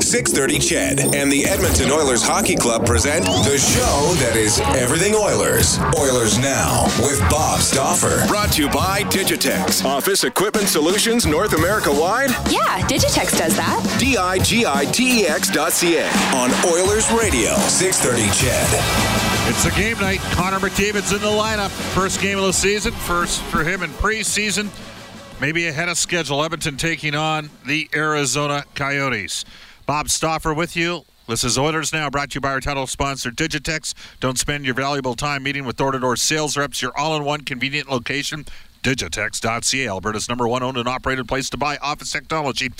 630 CHED and the Edmonton Oilers Hockey Club present the show that is everything Oilers. Oilers Now with Bob Stauffer. Brought to you by Digitex. Office Equipment Solutions North America wide. Yeah, Digitex does that. D-I-G-I-T-E-X dot C-A. On Oilers Radio, 630 CHED. It's a game night. Connor McDavid's in the lineup. First game of the season. First for him in preseason. Maybe ahead of schedule. Edmonton taking on the Arizona Coyotes. Bob Stauffer with you. This is Oilers Now, brought to you by our title sponsor, Digitex. Don't spend your valuable time meeting with door-to-door sales reps. Your all-in-one convenient location, Digitex.ca, Alberta's number one owned and operated place to buy office technology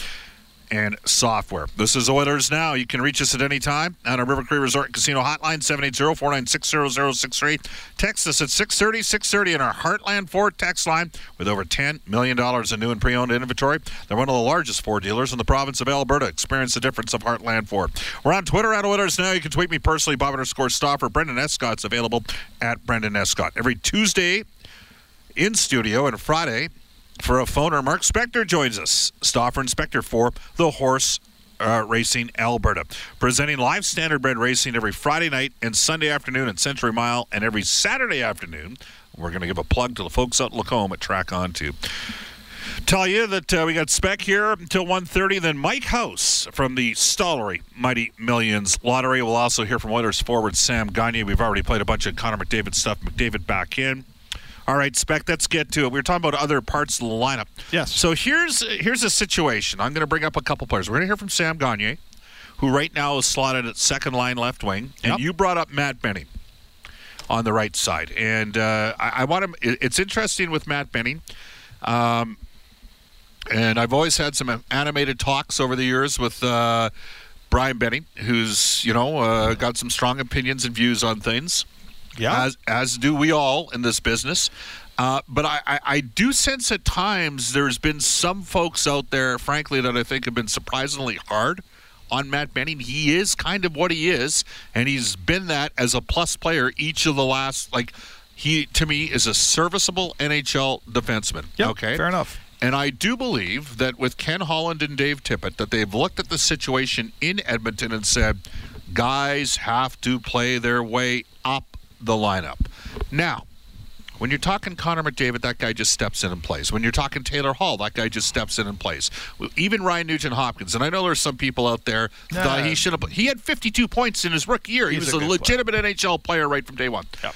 and software. This is Oilers Now. You can reach us at any time on our River Cree Resort Casino hotline, 780-496-0063. Text us at 630-630 in our Heartland Ford text line with over $10 million in new and pre-owned inventory. They're one of the largest Ford dealers in the province of Alberta. Experience the difference of Heartland Ford. We're on Twitter at Oilers Now. You can tweet me personally, Bob underscore Stauffer. Brendan Escott's available at Brendan Escott. Every Tuesday in studio and Friday for a phoner, Mark Spector joins us. Stoffer and for the Horse uh, Racing Alberta. Presenting live standardbred racing every Friday night and Sunday afternoon at Century Mile and every Saturday afternoon. We're going to give a plug to the folks out in Lacombe at Track On 2. Tell you that uh, we got Spec here until 1.30. Then Mike House from the Stollery Mighty Millions Lottery. We'll also hear from Oilers forward Sam Gagne. We've already played a bunch of Connor McDavid stuff. McDavid back in. All right, Spec. Let's get to it. We were talking about other parts of the lineup. Yes. So here's here's a situation. I'm going to bring up a couple players. We're going to hear from Sam Gagne, who right now is slotted at second line left wing, and Yep. you brought up Matt Benning on the right side, and uh, I, I want to. It's interesting with Matt Benning. Um, and I've always had some animated talks over the years with uh, Brian Benning, who's you know uh, got some strong opinions and views on things Yeah. as as do we all in this business. Uh, but I, I, I do sense at times there's been some folks out there, frankly, that I think have been surprisingly hard on Matt Benning. He is kind of what he is, and he's been that as a plus player each of the last like. He to me is a serviceable NHL defenseman. Yep, okay, fair enough. And I do believe that with Ken Holland and Dave Tippett, that they've looked at the situation in Edmonton and said, guys have to play their way up the lineup. Now, when you're talking Connor McDavid, that guy just steps in and plays. When you're talking Taylor Hall, that guy just steps in and plays. Even Ryan Nugent Hopkins, and I know there's some people out there that he should have. He had 52 points in his rookie year. He was a a, legitimate NHL player right from day one Yep.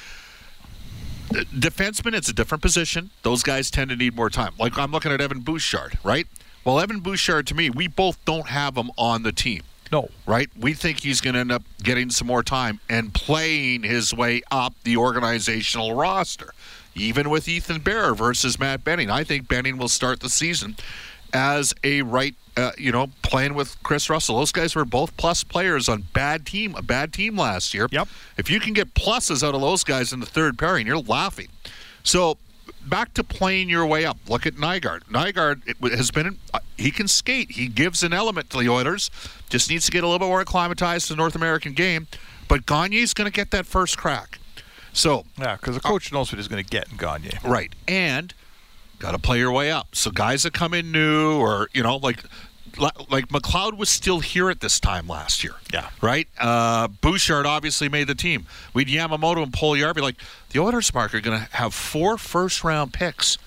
defenseman, it's a different position. Those guys tend to need more time. Like I'm looking at Evan Bouchard, right? Well, Evan Bouchard, to me, we both don't have him on the team, No. right? We think he's going to end up getting some more time and playing his way up the organizational roster. Even with Ethan Bear versus Matt Benning, I think Benning will start the season as a right, uh, you know, playing with Chris Russell. Those guys were both plus players on bad team, a bad team last year. Yep. If you can get pluses out of those guys in the third pairing, you're laughing. So back to playing your way up. Look at Nygaard. Nygaard it has been uh, he can skate. He gives an element to the Oilers. Just needs to get a little bit more acclimatized to the North American game. But Gagne's going to get that first crack. So Yeah, because the coach knows what he's going to get in Gagne. Right. And got to play your way up. So guys that come in new or, you know, like like McLeod was still here at this time last year. Yeah. Right? Uh, Bouchard obviously made the team. We'd Yamamoto and Puljujärvi. Like, the Oilers, Mark, are going to have four first round picks,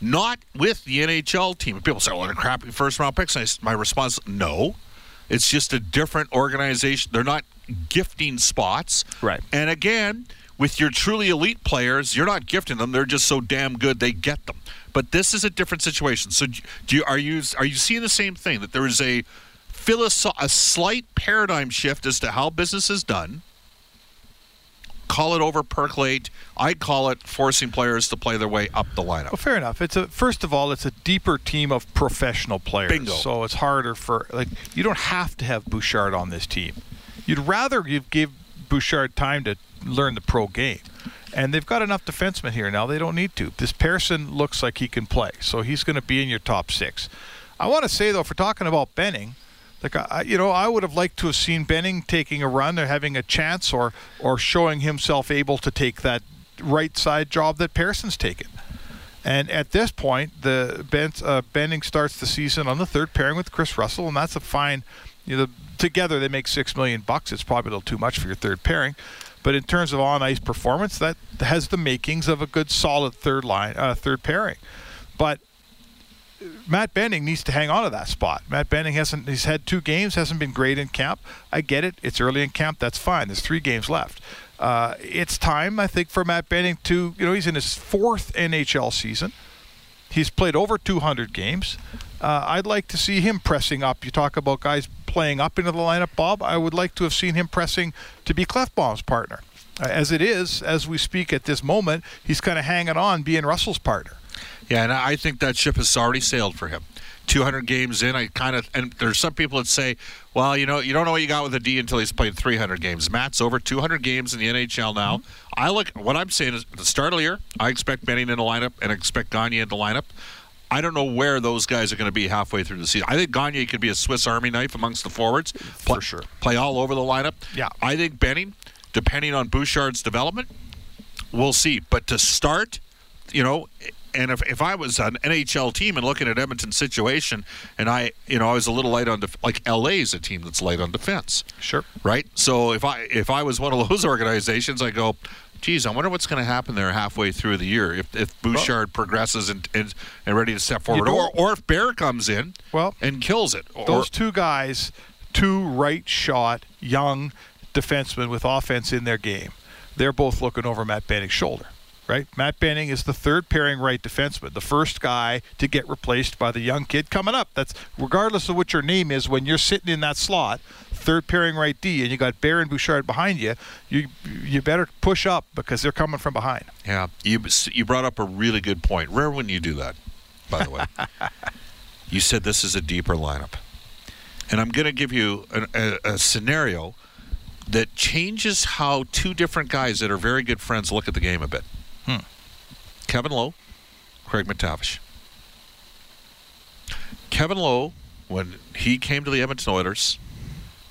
not with the NHL team. People say, well, they're crappy first round picks. And I my response, no. It's just a different organization. They're not gifting spots. Right. And again, with your truly elite players, you're not gifting them. They're just so damn good they get them. But this is a different situation. So, do you, are you are you seeing the same thing that there is a philosoph- a slight paradigm shift as to how business is done? Call it over percolate. I call it forcing players to play their way up the lineup. Well, fair enough. It's a first of all, it's a deeper team of professional players. Bingo. So it's harder for like you don't have to have Bouchard on this team. You'd rather you give Bouchard time to learn the pro game. And they've got enough defensemen here now. They don't need to. This Persson looks like he can play, so he's going to be in your top six. I want to say though, for talking about Benning, Like I, you know, I would have liked to have seen Benning taking a run or having a chance, or or showing himself able to take that right side job that Persson's taken. And at this point, the ben, uh, Benning starts the season on the third pairing with Chris Russell, and that's a fine. You know, together they make six million bucks. It's probably a little too much for your third pairing, but in terms of on ice performance, that has the makings of a good, solid third line, uh, third pairing. But Matt Benning needs to hang on to that spot. Matt Benning hasn't. He's had two games, hasn't been great in camp. I get it. It's early in camp. That's fine. There's three games left. Uh, it's time, I think, for Matt Benning to. You know, he's in his fourth NHL season. He's played over 200 games. Uh, I'd like to see him pressing up. You talk about guys playing up into the lineup, Bob. I would like to have seen him pressing to be Klefbom's partner. Uh, as it is, as we speak at this moment, he's kind of hanging on being Russell's partner. Yeah, and I think that ship has already sailed for him. 200 games in, I kind of, and there's some people that say, well, you know, you don't know what you got with a D until he's played 300 games. Matt's over 200 games in the NHL now. Mm-hmm. I look, what I'm saying is, at the start of the year, I expect Benning in the lineup and expect Gagne in the lineup. I don't know where those guys are going to be halfway through the season. I think Gagne could be a Swiss Army knife amongst the forwards. Play, For sure. Play all over the lineup. Yeah. I think Benning, depending on Bouchard's development, we'll see. But to start, you know, and if, if I was an NHL team and looking at Edmonton's situation, and I, you know, I was a little light on def- like LA is a team that's light on defense. Sure. Right. So if I if I was one of those organizations, I go, geez, I wonder what's going to happen there halfway through the year if, if Bouchard well, progresses and, and, and ready to step forward, or or if Bear comes in well and kills it. Or, Those two guys, two right shot young defensemen with offense in their game, they're both looking over Matt Benning's shoulder right? Matt Benning is the third pairing right defenseman, the first guy to get replaced by the young kid coming up. That's regardless of what your name is, when you're sitting in that slot, third pairing right D, and you got Bear and Bouchard behind you, you you better push up because they're coming from behind. Yeah, you you brought up a really good point. Rare when you do that, by the way. you said this is a deeper lineup, and I'm going to give you a, a scenario that changes how two different guys that are very good friends look at the game a bit. Hmm. Kevin Lowe, Craig MacTavish. Kevin Lowe, when he came to the Edmonton Oilers,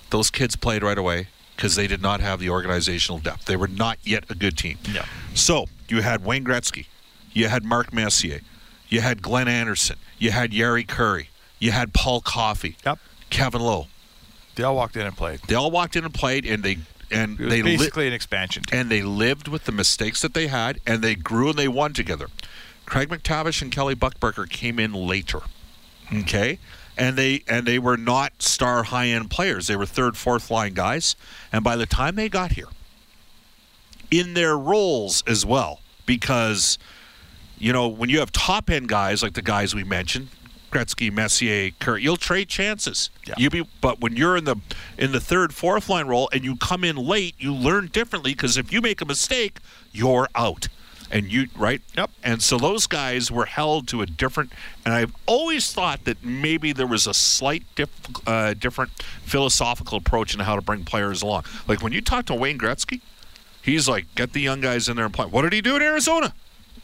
those kids played right away because they did not have the organizational depth. They were not yet a good team. Yeah. So you had Wayne Gretzky, you had Mark Messier, you had Glenn Anderson, you had Jari Kurri, you had Paul Coffey, yep. Kevin Lowe. They all walked in and played. They all walked in and played, and they and they basically li- an expansion team. And they lived with the mistakes that they had, and they grew and they won together. Craig MacTavish and Kelly Buchberger came in later. Okay, and they and they were not star high end players. They were third, fourth line guys. And by the time they got here, in their roles as well, because you know when you have top end guys like the guys we mentioned, Gretzky, Messier, Kurri. You'll trade chances. Yeah. You be, but when you're in the in the third, fourth line role and you come in late, you learn differently because if you make a mistake, you're out. And you right? Yep. And so those guys were held to a different. And I've always thought that maybe there was a slight diff, uh, different philosophical approach in how to bring players along. Like when you talk to Wayne Gretzky, he's like, get the young guys in there and play. What did he do in Arizona?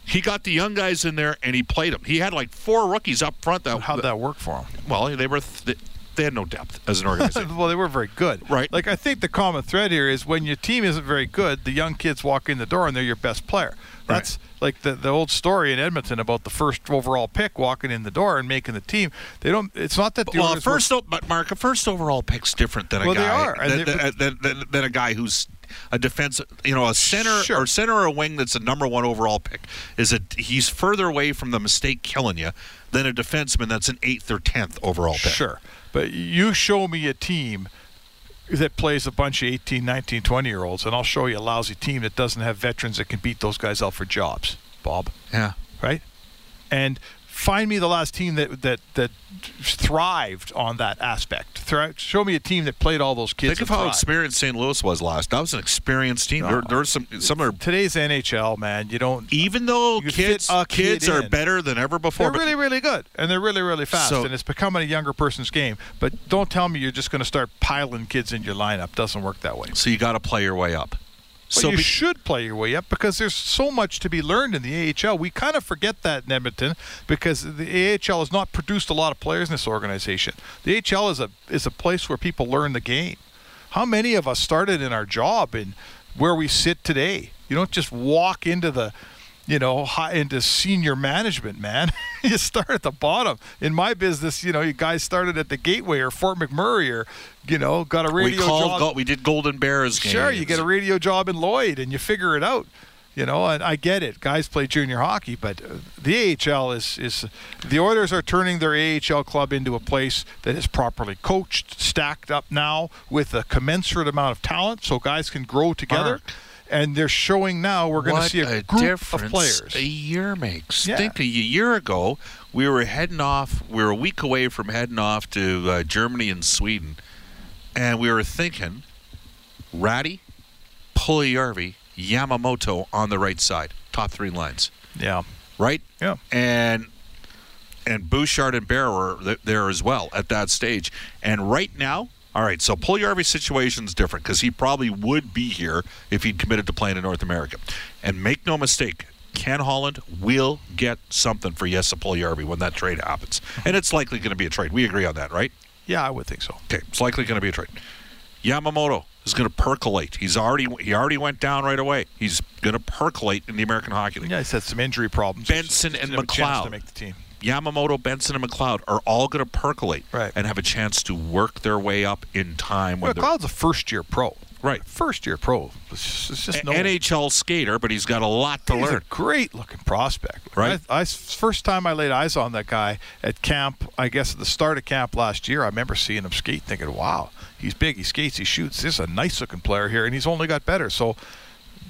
He got the young guys in there and he played them. He had like four rookies up front. That how'd that work for him? Well, they were th- they had no depth as an organization. well, they were very good, right? Like I think the common thread here is when your team isn't very good, the young kids walk in the door and they're your best player. That's right. like the the old story in Edmonton about the first overall pick walking in the door and making the team. They don't. It's not that. The well, first, work, but Mark, a first overall pick's different than a well, guy. They are. Than, than, than, than, than a guy who's a defense, you know, a center sure. or center or a wing that's a number one overall pick is a he's further away from the mistake killing you than a defenseman that's an eighth or tenth overall pick. Sure, but you show me a team that plays a bunch of 18, 19, 20 year olds, and I'll show you a lousy team that doesn't have veterans that can beat those guys out for jobs. Bob. Yeah. Right. And find me the last team that that that thrived on that aspect. Thri- show me a team that played all those kids. Think of how thrived. experienced St. Louis was last. That was an experienced team. No. There, there's some some are today's NHL man. You don't even though kids kids kid are better than ever before. They're really really good and they're really really fast so, and it's becoming a younger person's game. But don't tell me you're just going to start piling kids in your lineup. Doesn't work that way. So you got to play your way up. But So you be- should play your way up because there's so much to be learned in the AHL. We kind of forget that in Edmonton because the AHL has not produced a lot of players in this organization. The AHL is a is a place where people learn the game. How many of us started in our job and where we sit today? You don't just walk into the you know, high into senior management, man. you start at the bottom. In my business, you know, you guys started at the Gateway or Fort McMurray or, you know, got a radio we called. job. Go- we did Golden Bears games. Sure, you get a radio job in Lloyd and you figure it out. You know, and I get it. Guys play junior hockey, but uh, the AHL is is the Oilers are turning their AHL club into a place that is properly coached, stacked up now with a commensurate amount of talent, so guys can grow together. Mark. And they're showing now we're going to see a, a group of players. a year makes. Yeah. Think a year ago, we were heading off. We were a week away from heading off to uh, Germany and Sweden, and we were thinking, Rattie, Puljujärvi, Yamamoto on the right side, top three lines, Yeah, right? yeah. and and Bouchard and Bear were there as well at that stage. And right now, all right, so Puljujärvi's situation is different because he probably would be here if he'd committed to playing in North America. And make no mistake, Ken Holland will get something for Jesse Puljujärvi when that trade happens. And it's likely going to be a trade. We agree on that, right? Yeah, I would think so. Okay, it's likely going to be a trade. Yamamoto is going to percolate. He's already he already went down right away. He's going to percolate in the American Hockey League. Yeah, he's had some injury problems. Benson and didn't have a chance McLeod. to make the team. Yamamoto, Benson, and McLeod are all going to percolate Right. and have a chance to work their way up in time. When McLeod's a first year pro. Right. First year pro. It's just, no NHL skater, but he's got a lot to He's learn. a great looking prospect. Right. I, I- first time I laid eyes on that guy at camp, I guess at the start of camp last year, I remember seeing him skate, thinking, "Wow, he's big, he skates, he shoots. This is a nice looking player here, and he's only got better." So,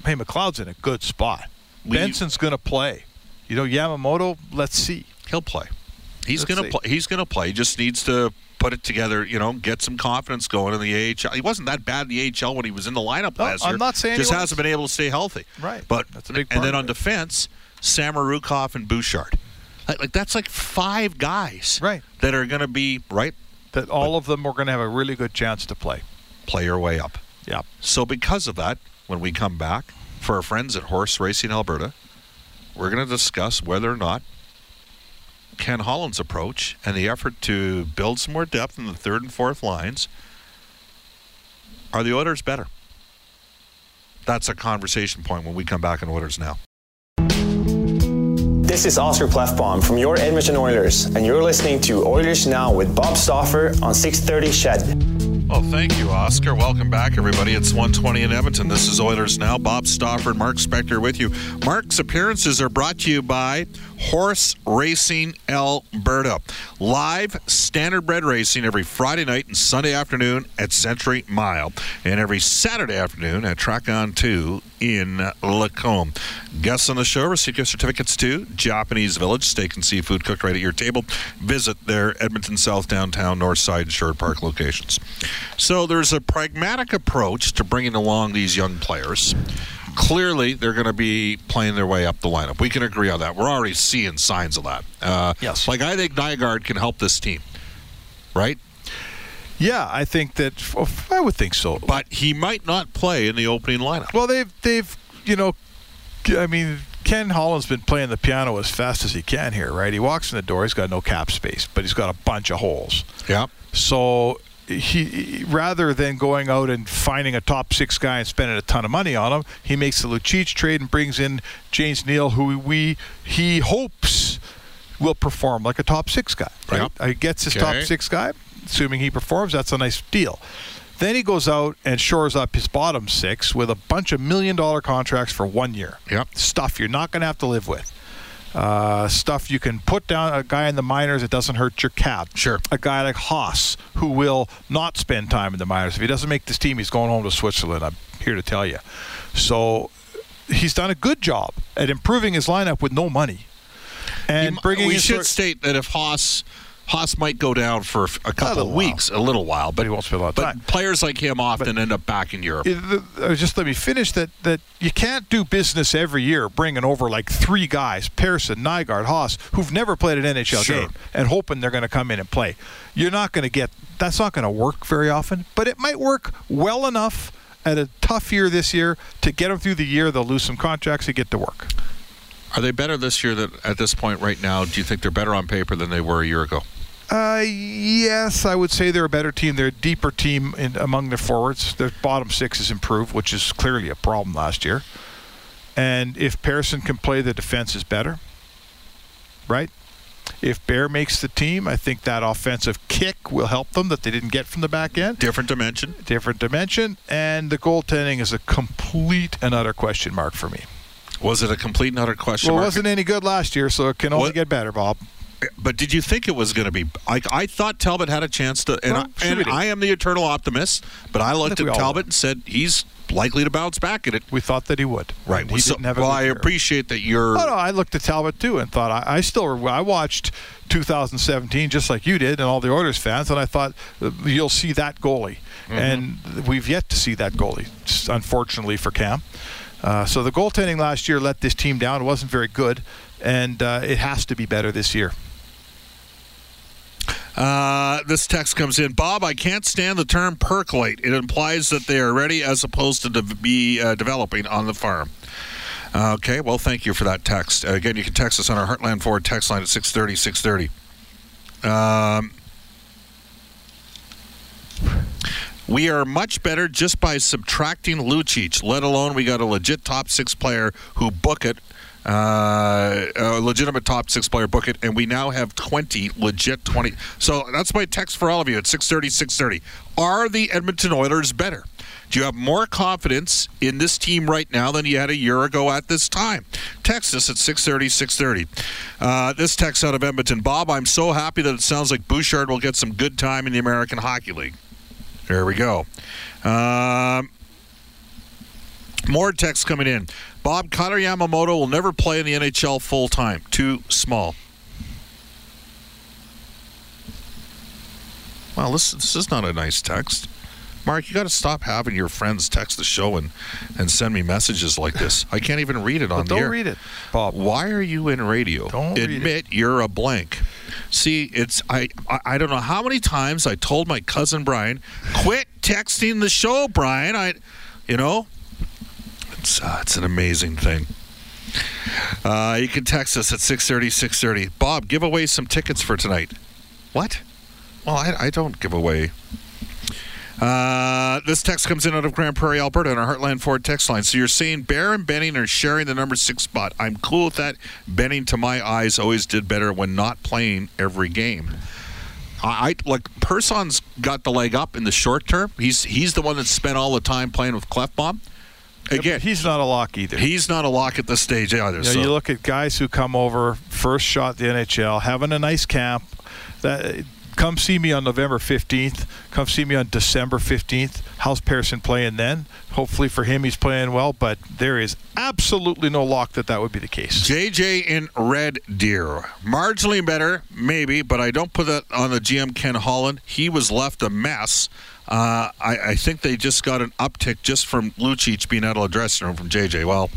hey, McLeod's in a good spot. Benson's going to play. You know, Yamamoto. Let's see. He'll play. He's Let's going to see. play. He's to play. He just needs to put it together. You know, get some confidence going in the AHL. He wasn't that bad in the AHL when he was in the lineup No, last I'm year. not saying just hasn't been able to stay healthy. Right. But That's a big and then on defense, Samorukov and Bouchard. Like, like that's like five guys. Right. That are going to be right. That all of them are going to have a really good chance to play. Play your way up. Yeah. So, because of that, when we come back for our friends at Horse Racing Alberta, we're going to discuss whether or not Ken Holland's approach and the effort to build some more depth in the third and fourth lines are the Oilers better. That's a conversation point when we come back on Oilers now. This is Oscar Klefbom from your Edmonton Oilers, and you're listening to Oilers Now with Bob Stauffer on 630 CHED. Well, thank you, Oscar. Welcome back, everybody. It's 120 in Edmonton. This is Oilers Now. Bob Stauffer, and Mark Spector with you. Mark's appearances are brought to you by Horse Racing Alberta. Live standardbred racing every Friday night and Sunday afternoon at Century Mile, and every Saturday afternoon at Track On 2 in Lacombe. Guests on the show receive gift certificates to Japanese Village, steak and seafood cooked right at your table. Visit their Edmonton South, Downtown, North Side, and Sherwood Park locations. So there's a pragmatic approach to bringing along these young players. Clearly, they're going to be playing their way up the lineup. We can agree on that. We're already seeing signs of that. Uh, Yes. Like, I think Nygaard can help this team, right? Yeah, I think that. I would think so. But he might not play in the opening lineup. Well, they've they've you know, I mean, Ken Holland's been playing the piano as fast as he can here, right? He walks in the door, he's got no cap space, but he's got a bunch of holes. Yeah. So he rather than going out and finding a top six guy and spending a ton of money on him, he makes the Lucic trade and brings in James Neal, who we he hopes will perform like a top six guy. Right? Yep. He gets his Okay. top six guy, assuming he performs. That's a nice deal. Then he goes out and shores up his bottom six with a bunch of million dollar contracts for one year. Yep. Stuff you're not going to have to live with. Uh, stuff you can put down a guy in the minors It doesn't hurt your cap. Sure. A guy like Haas who will not spend time in the minors. If he doesn't make this team, he's going home to Switzerland. I'm here to tell you. So he's done a good job at improving his lineup with no money and bringing we should sort- state that if Haas Haas might go down for a couple of while. weeks, a little while, but he won't spend a lot of but time. players like him often end up back in Europe. It- just let me finish that that you can't do business every year bringing over like three guys Persson, Nygaard, Haas who've never played an NHL Sure. game and hoping they're going to come in and play. You're not going to get that's not going to work very often, but it might work well enough at a tough year this year. To get them through the year, they'll lose some contracts to get to work. Are they better this year than at this point right now? Do you think they're better on paper than they were a year ago? Uh, yes, I would say they're a better team. They're a deeper team in, among their forwards. Their bottom six has improved, which is clearly a problem last year. And if Persson can play, the defense is better. Right? If Bear makes the team, I think that offensive kick will help them that they didn't get from the back end. Different dimension. Different dimension. And the goaltending is a complete and utter question mark for me. Was it a complete and utter question Well, it wasn't any good last year, so it can only What- get better, Bob. But did you think it was going to be? I, I thought Talbot had a chance to, and, Well, I, sure and. I am the eternal optimist. But I looked we at Talbot and said he's likely to bounce back at it. We thought that he would. Right. He so- well, I year. appreciate that you're. Oh, no, I looked at Talbot too and thought I, I still I watched 2017 just like you did and all the Oilers fans and I thought uh, you'll see that goalie Mm-hmm. and we've yet to see that goalie unfortunately for Cam. Uh, so the goaltending last year let this team down. It wasn't very good, and uh, it has to be better this year. Uh, this text comes in. Bob, I can't stand the term percolate. It implies that they are ready as opposed to de- be uh, developing on the farm. Uh, okay, well, thank you for that text. Again, you can text us on our Heartland Ford text line at 630 630. Um, we are much better just by subtracting Lucic, let alone we got a legit top six player who book it, uh, a legitimate top six player book it, and we now have 20 legit 20. So that's my text for all of you at 630 630. Are the Edmonton Oilers better? Do you have more confidence in this team right now than you had a year ago at this time? Text us at 630 630. Uh, this text out of Edmonton. Bob, I'm so happy that it sounds like Bouchard will get some good time in the American Hockey League. There we go. Um, more text coming in. Bob Connor Yamamoto will never play in the NHL full time. Too small. Well, this this is not a nice text. Mark, you got to stop having your friends text the show and, and send me messages like this. I can't even read it on the don't read it, Bob. Why are you in radio? Don't read it. Admit you're a blank. See, it's I, I I don't know how many times I told my cousin Brian, quit texting the show, Brian. I, you know, it's uh, it's an amazing thing. Uh, you can text us at 630, 630. Bob, give away some tickets for tonight. What? Well, I, I don't give away. Uh, this text comes in out of Grand Prairie, Alberta, on our Heartland Ford text line. So you're saying Bear and Benning are sharing the number six spot. I'm cool with that. Benning, to my eyes, always did better when not playing every game. I, I like Persson's got the leg up in the short term. He's he's the one that spent all the time playing with Klefbom. Again, he's not a lock either. he's not a lock at this stage either. You, know, so. you look at guys who come over first shot the NHL, having a nice camp. That come see me on November 15th. Come see me on December 15th. How's Persson playing then? Hopefully for him, he's playing well. But there is absolutely no lock that that would be the case. JJ in Red Deer. Marginally better, maybe, but I don't put that on the GM Ken Holland. He was left a mess. Uh, I, I think they just got an uptick just from Lucic being out of the dressing room from JJ. Well,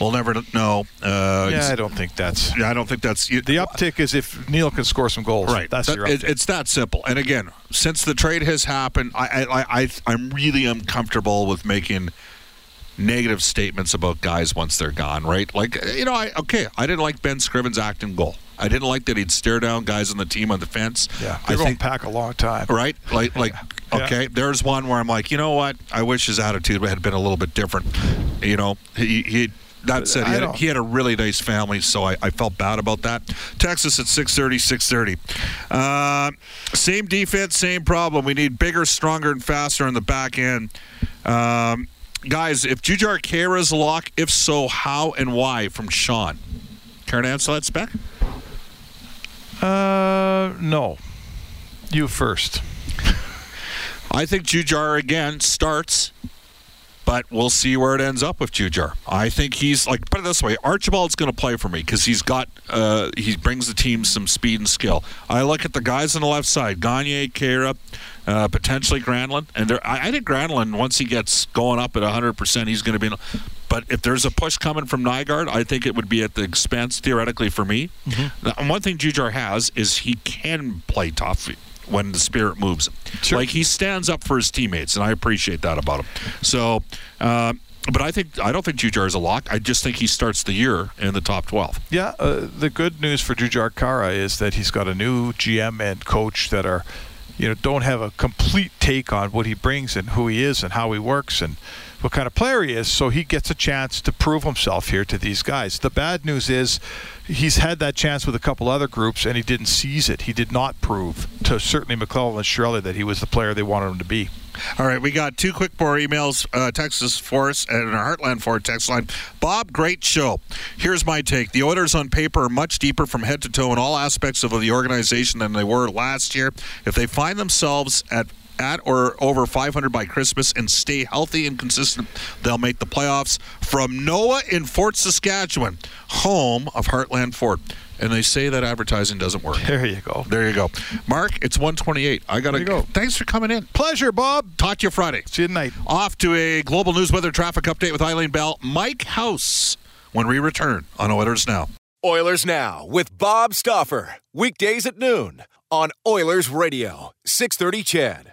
we'll never know. Uh, yeah, I don't think that's Yeah, I don't think that's the uptick. Is if Neal can score some goals. Right. That's That- your it- it's that simple. And again, since the trade has happened, I, I, I, I'm really uncomfortable with making negative statements about guys once they're gone. Right? Like you know, I okay, I didn't like Ben Scrivens acting goal. I didn't like that he'd stare down guys on the team on the fence. yeah, I they're going think pack a long time. right? Like, like, Yeah. okay. There's one where I'm like, you know what? I wish his attitude had been a little bit different. You know, he, he that said, he had, a, he had a really nice family, so I, I felt bad about that. Texas at 6:30, 6:30. Uh, same defense, same problem. We need bigger, stronger, and faster on the back end. Um, guys, if Jujhar Khaira is a lock, if so, how and why? From Sean. Karen answer that spec? Uh, no. You first. I think Jujhar again starts, but we'll see where it ends up with Jujhar. I think he's like put it this way: Archibald's going to play for me because he's got uh, he brings the team some speed and skill. I look at the guys on the left side: Gagne, Khaira, uh, potentially Granlund, and I, I think Granlund once he gets going up at 100, percent he's going to be. But if there's a push coming from Nygaard, I think it would be at the expense theoretically for me. Now, one thing Jujhar has is he can play tough. when the spirit moves him. Sure. Like he stands up for his teammates, and I appreciate that about him. So. Uh, but I think I don't think Jujhar is a lock. I just think he starts the year in the top twelve. Yeah, uh, the good news for Jujhar Khaira is that he's got a new GM and coach that are, you know, don't have a complete take on what he brings and who he is and how he works and what kind of player he is. So he gets a chance to prove himself here to these guys. The bad news is he's had that chance with a couple other groups and he didn't seize it. He did not prove to certainly McLellan and Shirley that he was the player they wanted him to be. All right, we got two quick more emails. Uh, Texas Force and our Heartland Ford text line. Bob, great show. Here's my take: the Oilers on paper are much deeper from head to toe in all aspects of the organization than they were last year. If they find themselves at at or over 500 by Christmas and stay healthy and consistent, they'll make the playoffs. From Noah in Fort Saskatchewan, home of Heartland Ford. And they say that advertising doesn't work. There you go. There you go. Mark, it's 128. I got to go. Thanks for coming in. Pleasure, Bob. Talk to you Friday. See you tonight. Off to a global news weather traffic update with Eileen Bell, Mike House, when we return on Oilers Now. Oilers Now with Bob Stauffer. Weekdays at noon on Oilers Radio, 630 CHED.